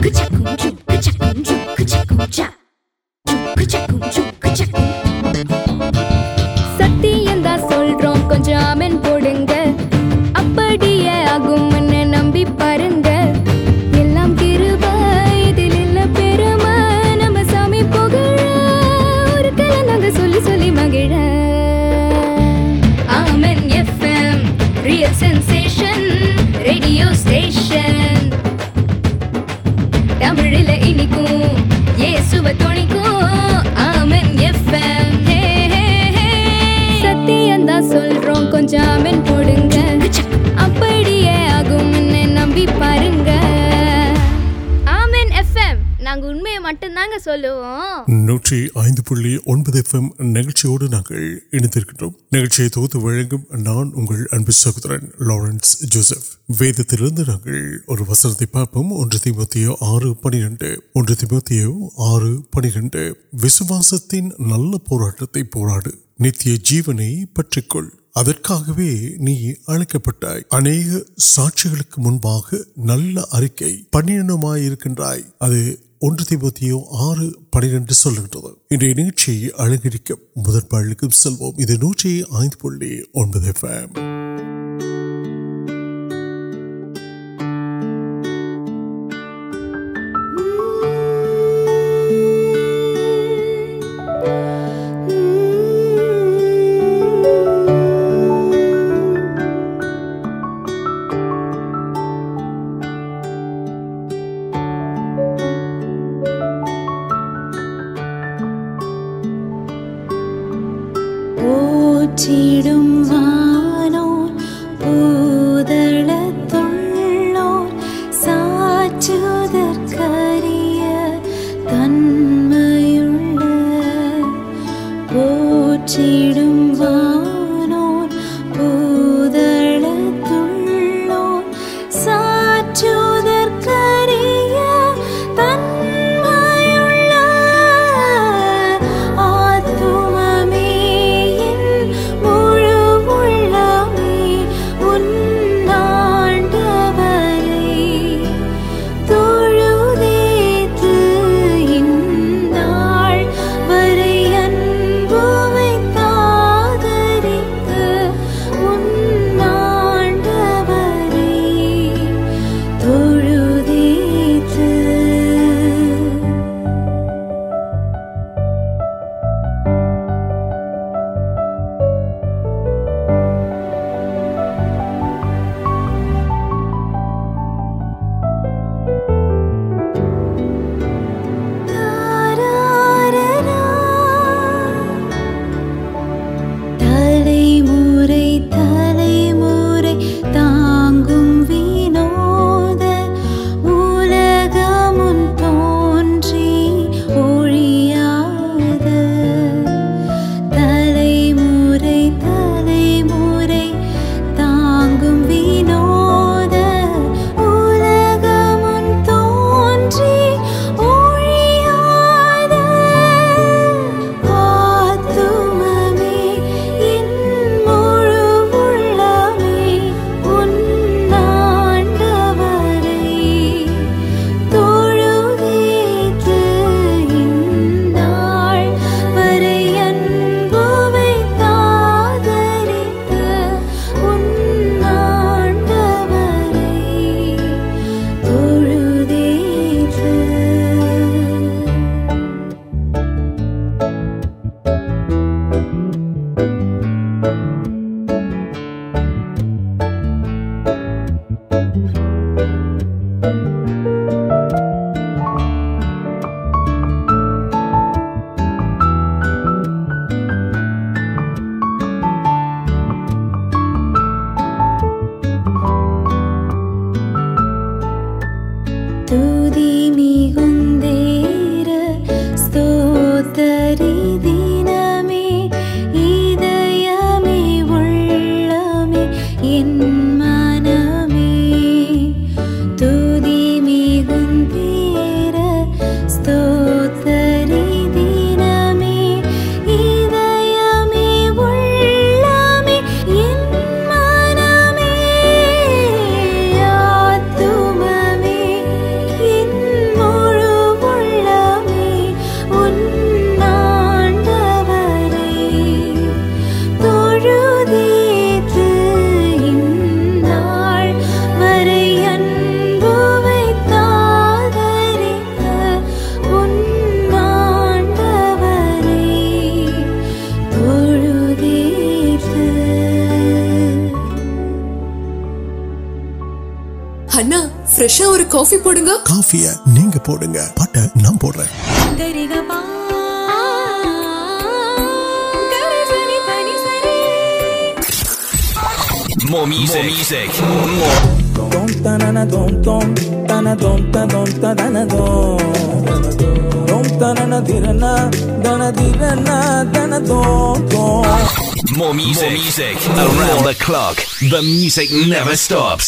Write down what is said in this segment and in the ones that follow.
그자 공주 그자 공주 그자 공자 공주 그자 공주 그자 공주 مٹم سہدر نیونے پٹ پہ آر پنچی الگ پڑھ سیل نوکی آئی چیڑا ஒரு காஃபி போடுங்க காஃபிய நீங்க போடுங்க பாட்ட நான் போடுறேன் கரிகபா கரிசனி பனி சரி More music. More music. More. Dom tanana dom dom tana dom ta dom ta dana dom dom tanana dirana dana dirana dana dom dom More music. More music. Around the clock. The music never stops.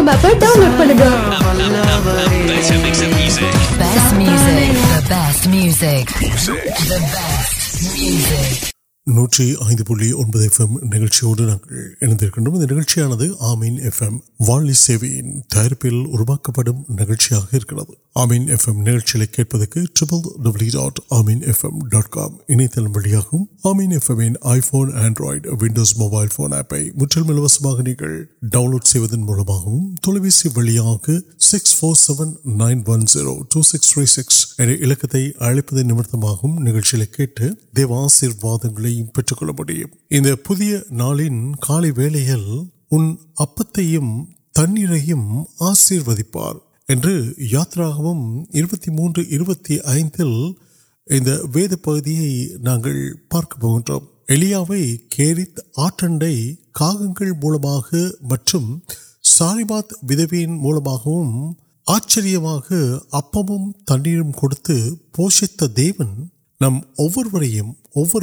Download پڑ گیس music நூற்றி ஐந்து புள்ளி ஒன்பது FM நிகழ்ச்சியோடு நாங்கள் இணைந்திருக்கின்றோம் இந்த நிகழ்ச்சியானது ஆமீன் எஃப்எம் வாழி சேவையின் தயாரிப்பில் உருவாக்கப்படும் நிகழ்ச்சியாக இருக்கிறது ஆமீன் எஃப்எம் நிகழ்ச்சிகளை கேட்பதற்கு triple W dot Ameen FM dot com இணையதளம் வழியாகவும் ஆமீன் எஃப்எம்மின் iPhone Android Windows mobile phone ஆப்பை முற்றிலும் இலவசமாக நீங்கள் டவுன்லோட் செய்வதன் மூலமாகவும் தொலைபேசி வழியாக six four seven nine one zero two six three six என்ற இலக்கத்தை அழைப்பதன் நிமித்தமாகவும் நிகழ்ச்சிகளை கேட்டு தேவாசீர்வாதங்களையும் பெற்றுக்கொள்ள முடியும் இந்த புதிய நாளின் காலை வேளையில் உன் அப்பத்தையும் தண்ணீரையும்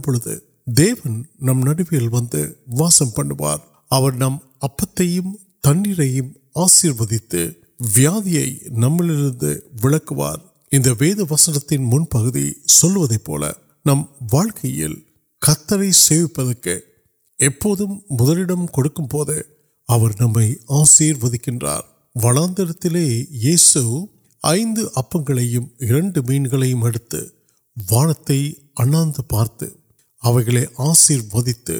ஆசீர்வதிப்பார் என்று யாத்ராகவும் இருபத்தி மூன்று இருபத்தி ஐந்தில் இந்த வேத பகுதியை நாங்கள் பார்க்க போகின்றோம் எலியாவை கேரித் ஆற்றண்டை காகங்கள் மூலமாக மற்றும் சாரிபாத் விதவியின் மூலமாகவும் ஆச்சரியமாக அப்பமும் தண்ணீரும் கொடுத்து போஷித்த தேவன் நம் ஒவ்வொருவரையும் ஒவ்வொரு நாளும் போஷிப்பார் ஆமேன் வேதம் சொல்லுகிறது கத்தர் தேசத்தின் மேல் மழையை கட்டளையிடும் நாள் வரை சாரிபாத் விதவியின் வீட்டிலுள்ள பானையில்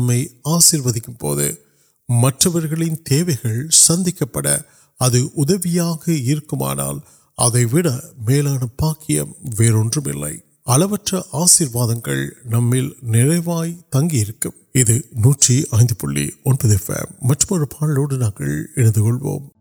மா செலவழிந்து போகவும் இல்லை எண்ணெய் குறைந்து போகவும் இல்லை ஆம் கத்தர் நம்மை போஷிக்கின்றவர்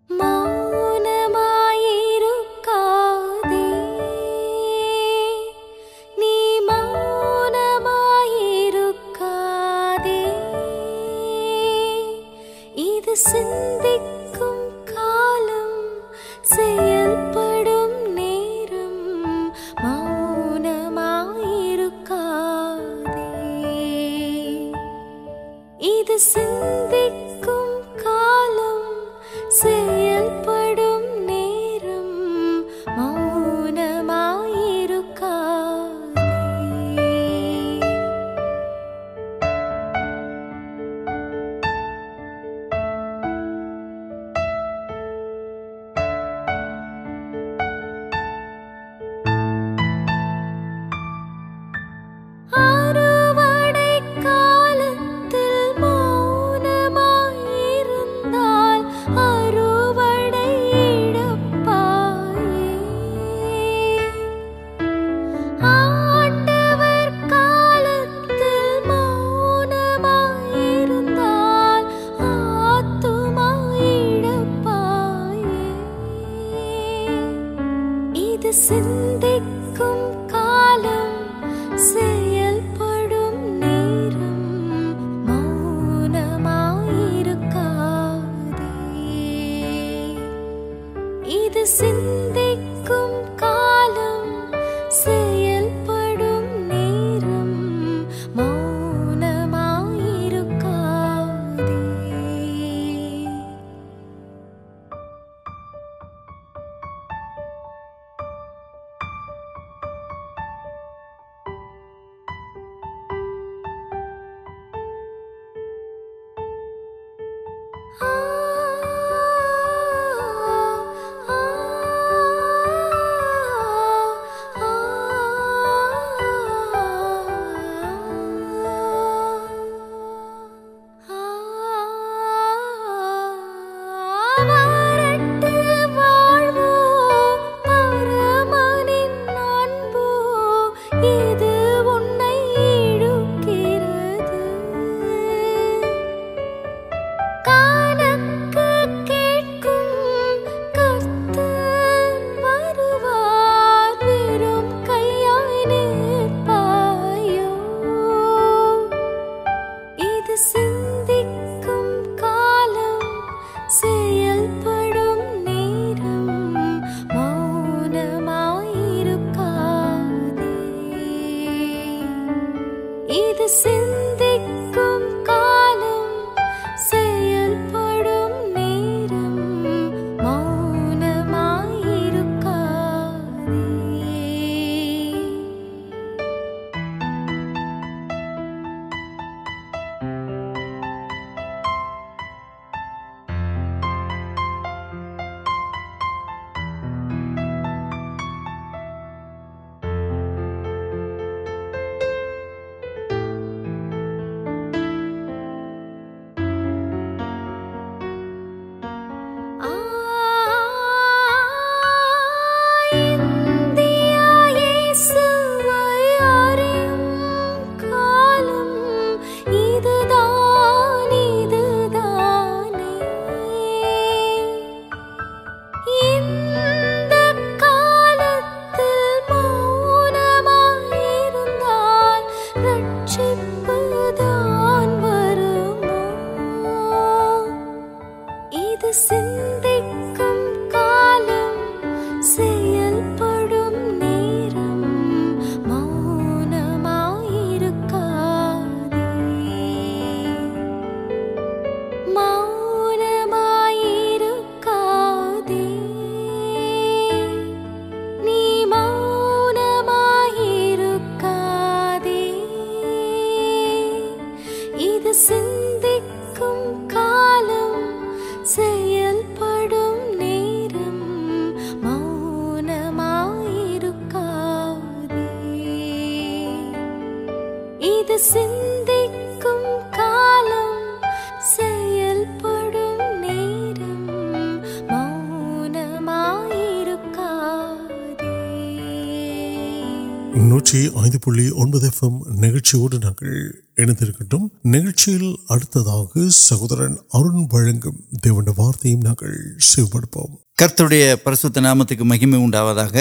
மௌனமாயிருக்காதே நூற்றி ஐந்து புள்ளி ஒன்பது எஃப்எம் நிகழ்ச்சியோடு நாங்கள் இணைந்திருக்கின்றோம் நிகழ்ச்சியில் அடுத்ததாக சகோதரன் அருண் வழங்கும் தேவண்ட வார்த்தையும் நாங்கள் செவிப்படுப்போம் கர்த்தருடைய பரிசுத்த நாமத்துக்கு மகிமை உண்டாவதாக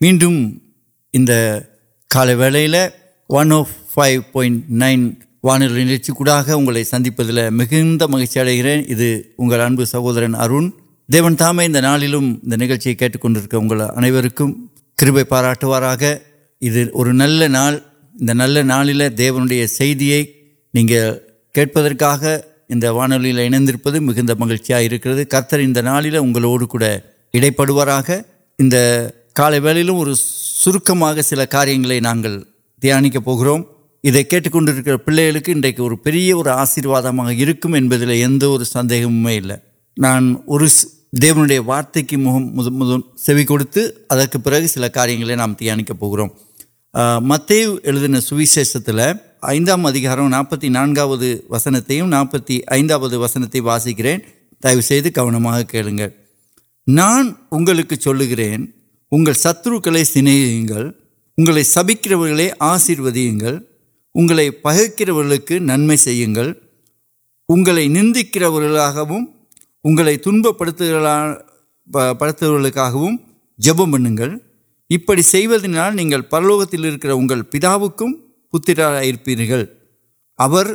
மீண்டும் இந்த காலை வேளையில் نل نل نال کاندیا کتر ایک نالوڈک اور سرکم سر کاریہ نا تک کنڈرک پیلے اور پھر اور آشیرواد سندہ نان دیوی وارت کی موکپل سر کاریہ نام تیانک متو سامپتی نسنت ناپتی وسنت واسکرن دی کم کھیلیں نان اگلک چل گرے انگل ستھی اگلے سبکرو آشیو دن پہ نمبر اگلے نندا تن پڑھا جب بن گیا ابھی سال پہلے وہ پاؤنک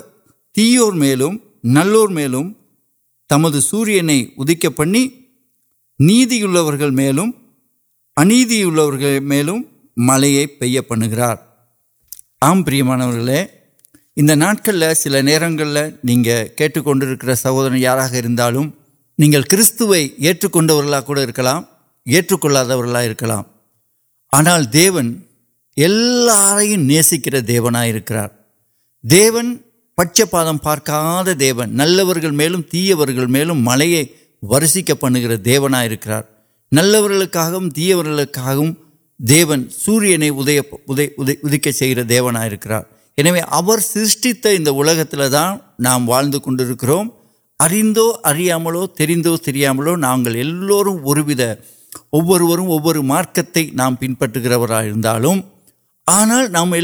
تیور ملو تمہ سپنی ملک این میل ملے پے پمپراڑک سر نیٹک سہور یار نہیں کئی کھلاکا آنا دیار دین پچپاد پارکا دیون نلو تیل ملے وارسک پڑ گر دیوناکر نلوک سورینے سر دیگر اردو اریا ملو ند وہ پٹ گرا نام نام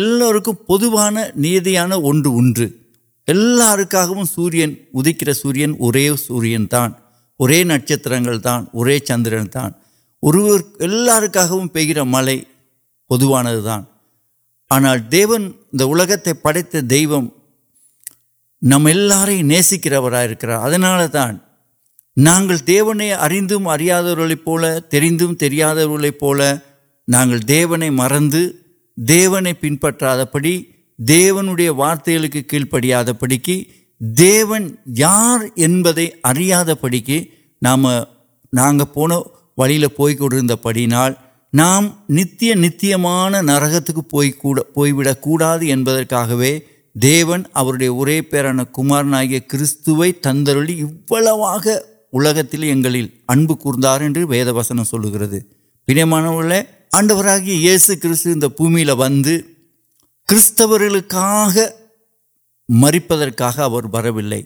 اُن کا سورنن سورے سورن تانے نچتر چندرن تنہا پے مل پہ آنا دیوتے پڑھتے دینک تھی نا دی اریند اریا نا دینے مرد دی پن پات پڑی دیو نو وارتک کیل پڑپی دیون یار اڑیا پڑکی نام پونے والے پویکل نام نتیہ نتیہ نرکت کو دیون عربی ارے پینے کمرنگ کس تندر ان ان کول گرس مری پہ ویسے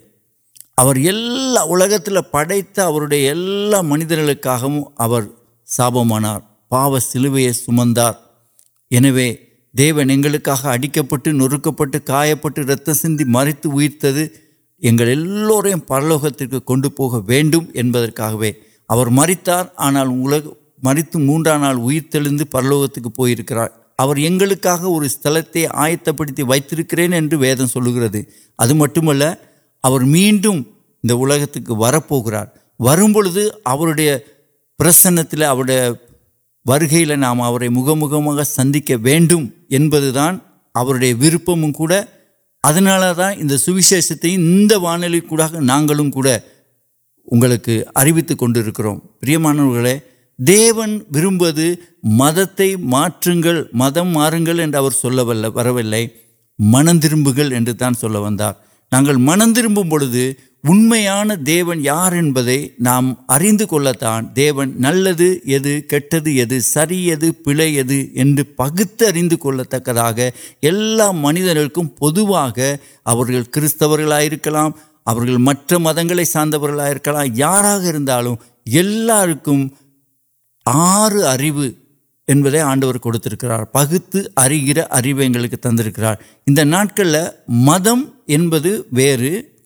پڑتا منجر ساپ آ پاپ سلویا سمندر دیونک اڑک پوٹ نکل پہ رت سی مریت یہ پوکت تک کن پوکا مریت آنا مریت موت پرلوکت پویرکا اور استلتے آیت پڑی وقت ویدم سلکر اب مٹمل ملک وار وسنتی نام مہا سندے ورپمک وانل اروتکے دیون و مدم و منتربل منتر پورے انمن یار نام اریندان دیون نل کری پیڑ پکت منتھم پہ کترکام عرب مدن سارکا یارکم آر اریو آڈر کو پکت ارگر اریوک تندرکر مدم و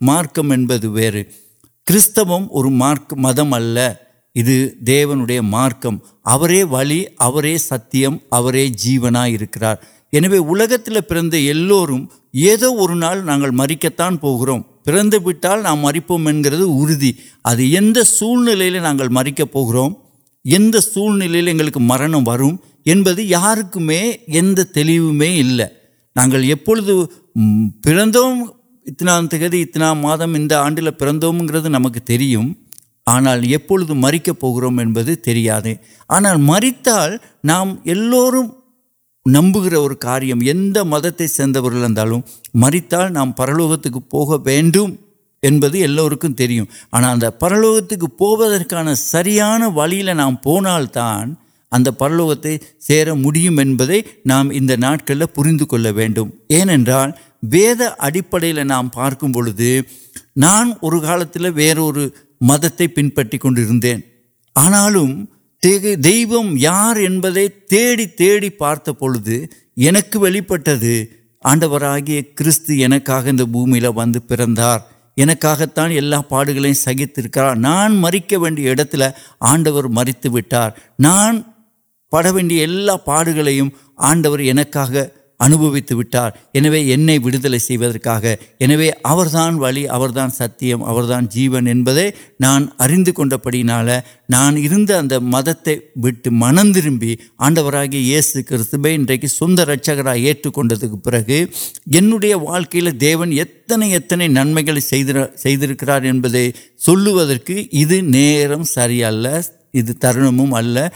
مارکم کم مارک مدم ادھر دیو نو مارکم ولی ستیہمرے جیونا انہیں پہلو مری کے تعرم پندرہ نام مریپمنگ اُردو ادھر سب مریقے مرم و یا پھر இத்தனாம் திகதி இத்தனாம் மாதம் இந்த ஆண்டில் பிறந்தோம்ங்கிறது நமக்கு தெரியும் ஆனால் எப்பொழுது மறிக்கப் போகிறோம் என்பது தெரியாது ஆனால் மறித்தால் நாம் எல்லோரும் நம்புகிற ஒரு காரியம் எந்த மதத்தை சேர்ந்தவர்கள் இருந்தாலும் மறித்தால் நாம் பரலோகத்துக்கு போக வேண்டும் என்பது எல்லோருக்கும் தெரியும் ஆனால் اب پلوتے سر ملک اید اڑپیل نام پارک بوجھ نان کا ویر مدتے پن پتن آنا دینو یار پارت پورے وی پھر آڈو کار بومیل ولا سہت نان مری کر آڈر مریت و پڑی پاڑ آڈر اُنوتار والی ستیہمر دن جیون نان اردو پڑھنا نان مدتے بھی منتر آڈو یہ سر تب ان کی سند رچر ایٹک پہ واقعی دیون اتنے ننمکے ان ادھر تر نما ہے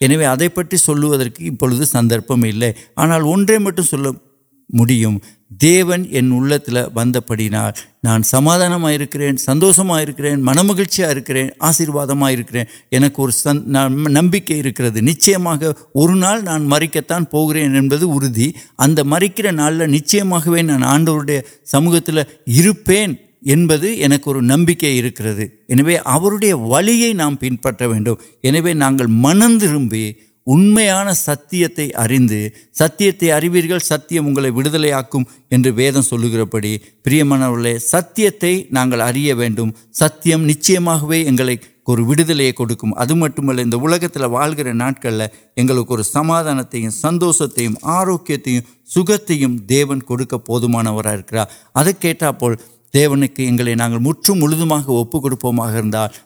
انہیں ادائی پٹوز سندر آنا مٹھم دیون یہ وقار نان سمادانک سندوکن من مہیچیاں آشیوادن سند نمبے نشر نان مرک تنگ اردو اگر مرکز نال نیچے نان آنڈو سموت عرپن نمکے انڈیا ون پتہ نا منتر اُن ستیہ اریند ستیہ ستیہ واقع ستیہ اریا وت نچلے کڑکل اگر وال گھر سمادانت سندوشت آروکیت سمن کھڑک دیوک موضوع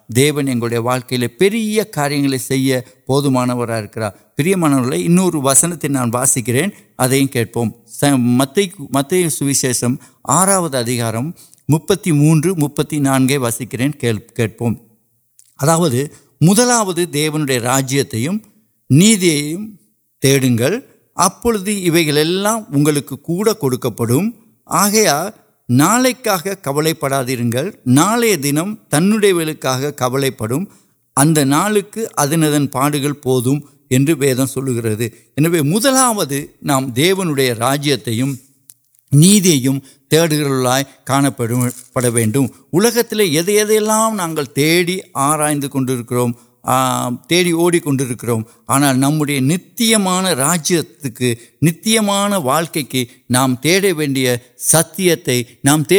دیون واقعی پری کار بہت مانوا کرسنت نان واسکرین ادا کم مت مت سیشم آرا موپتی نان کے وسی كریں كے مدلا ہواجیوں نمبر ابھی كا كور كو آ کبل پڑا دی کبل پڑھنا ادن پاڑم سلک مدلو نام دیو نوجوائے کا پڑھتی ناڑی آرائد کر آنا نمت نتیہ واقعی نام تی سام تے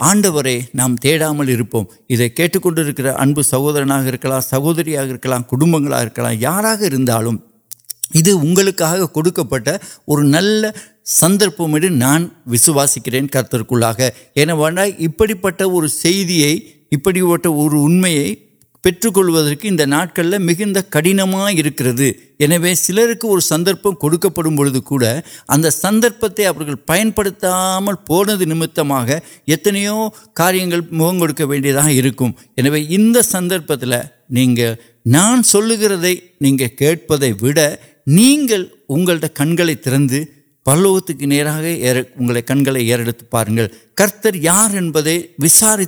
آڈو نام ترپم ادھر کنڈرک انب سہورا کر سہیاں کٹبا یار اگر نل سندر میں نان وسوسکرین کپڑ پہ اور م پھر کلوکل مڑن سک سندر کھوک پڑھ اتنا سندر پین پڑام پورت کاریہ کڑکی سندر نہیں کنگ تروت کی نعل پا یار وساری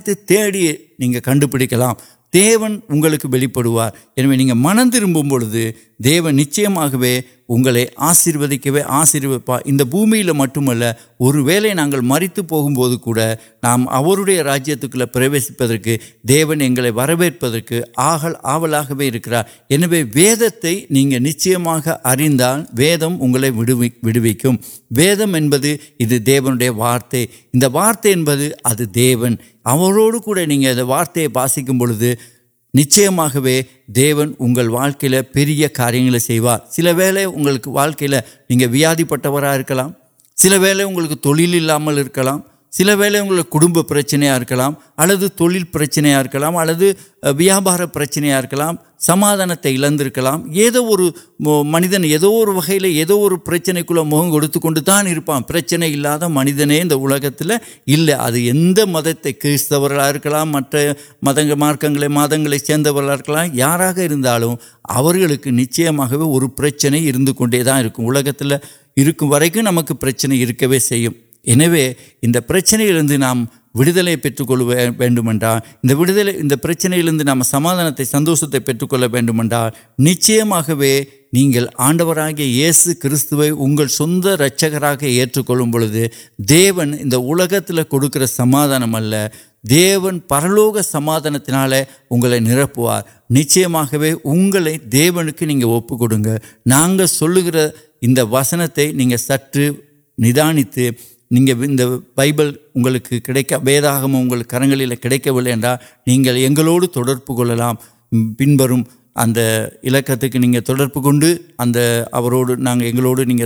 کنپڑا دیپ پن تربھی دیو نچ آشی کے آشرپ ایک بومیل مٹم اور مریت پوزک نام راجی پریشن ویكر كہ ویدتے نہیں نچھم كا ویدم اگلے ویكھ كو ویدم ادھر دی وارت وارت دی اوڑک كور نہیں وارت واسی كو نچن اگر واكل پہ كارگار سر وغیرہ اگر واقعی ویٹرا كرولہ اگلے ترکا سر ولاب پرچنیاں اللہ ترچیاں اللہ ویاپار پرچنیاں سمادانتے عکل ادو منتو وغیرہ ایدنے کو منت نے منت نے اگر ابھی مدتے کچھ مدک مدن سردا کرشی اور پرچنک نمک پرچن سے ان پرچ نامدمنٹ پرچن لیے نام سماعان سندوتے پیٹ کل نچ آڈو یہ سیست رچکرا دیون انڈکر سما دیو پرلوک سماد اگل نرپار نچہ نل گر وسنگ سٹ ندانی نہیں بائیبلر کلوکلام پہ اگر اوکت نہیں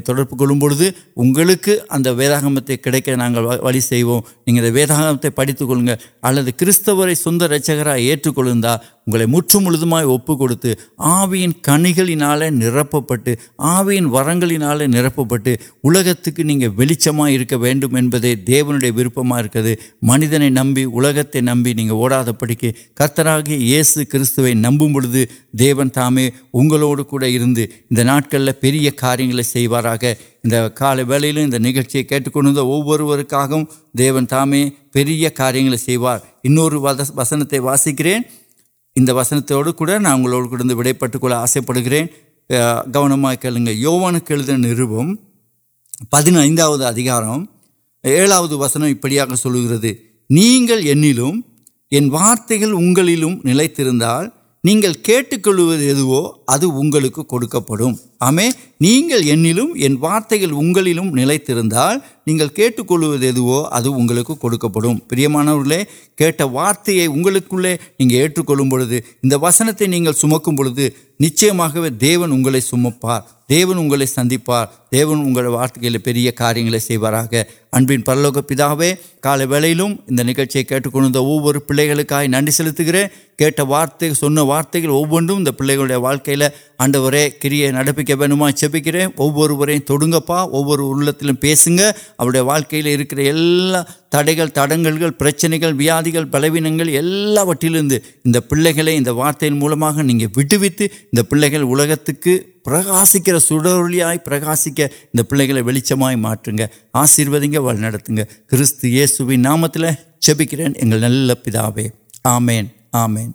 وید گم سے کھڑک وید پڑتی کل گل کچھ رچکراچ اگم کچھ آوین کنگل نرپ پٹ آوین ورگ نرپ پٹیں ولیمے دیوے ورپم کرم اے نمک نہیں پڑے گی کترا یہ سو کت نمبر دیون تام اگڑکل پہ کاریہ ان کا وا نچیا کن وہ دیون تام پری کاروار ان وسن سے واسکر انس نا وے پیٹ آسے پڑ گوان کے نوپم پہ ایوا وسنگ اب گردے نہیں وارتگل اگلے نکل کلو ادو وارتگ نٹکے کھڑک پڑھیں نچن سمپار دیون سندن وار کاریہ ابن پرلوک پیتو کال ویل نیٹک وہ پہ نن سلے وارت وارت پڑھنے والے مجھے ویچیو نامکر آمین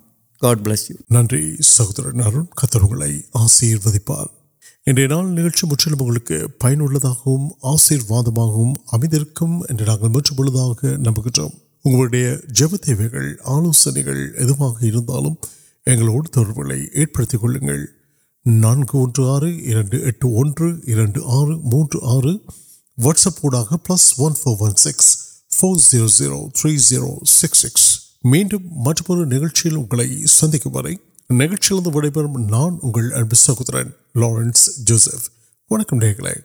مجھے جب آلوسپن سکس سکس மீண்டும் மற்றொரு நிகழ்ச்சியில் உங்களை சந்திக்கும் வரை நிகழ்ச்சியிலிருந்து விடைபெறும் நான் உங்கள் அன்பு சகோதரன் லாரன்ஸ் ஜோசப் வணக்கம் நேர்களே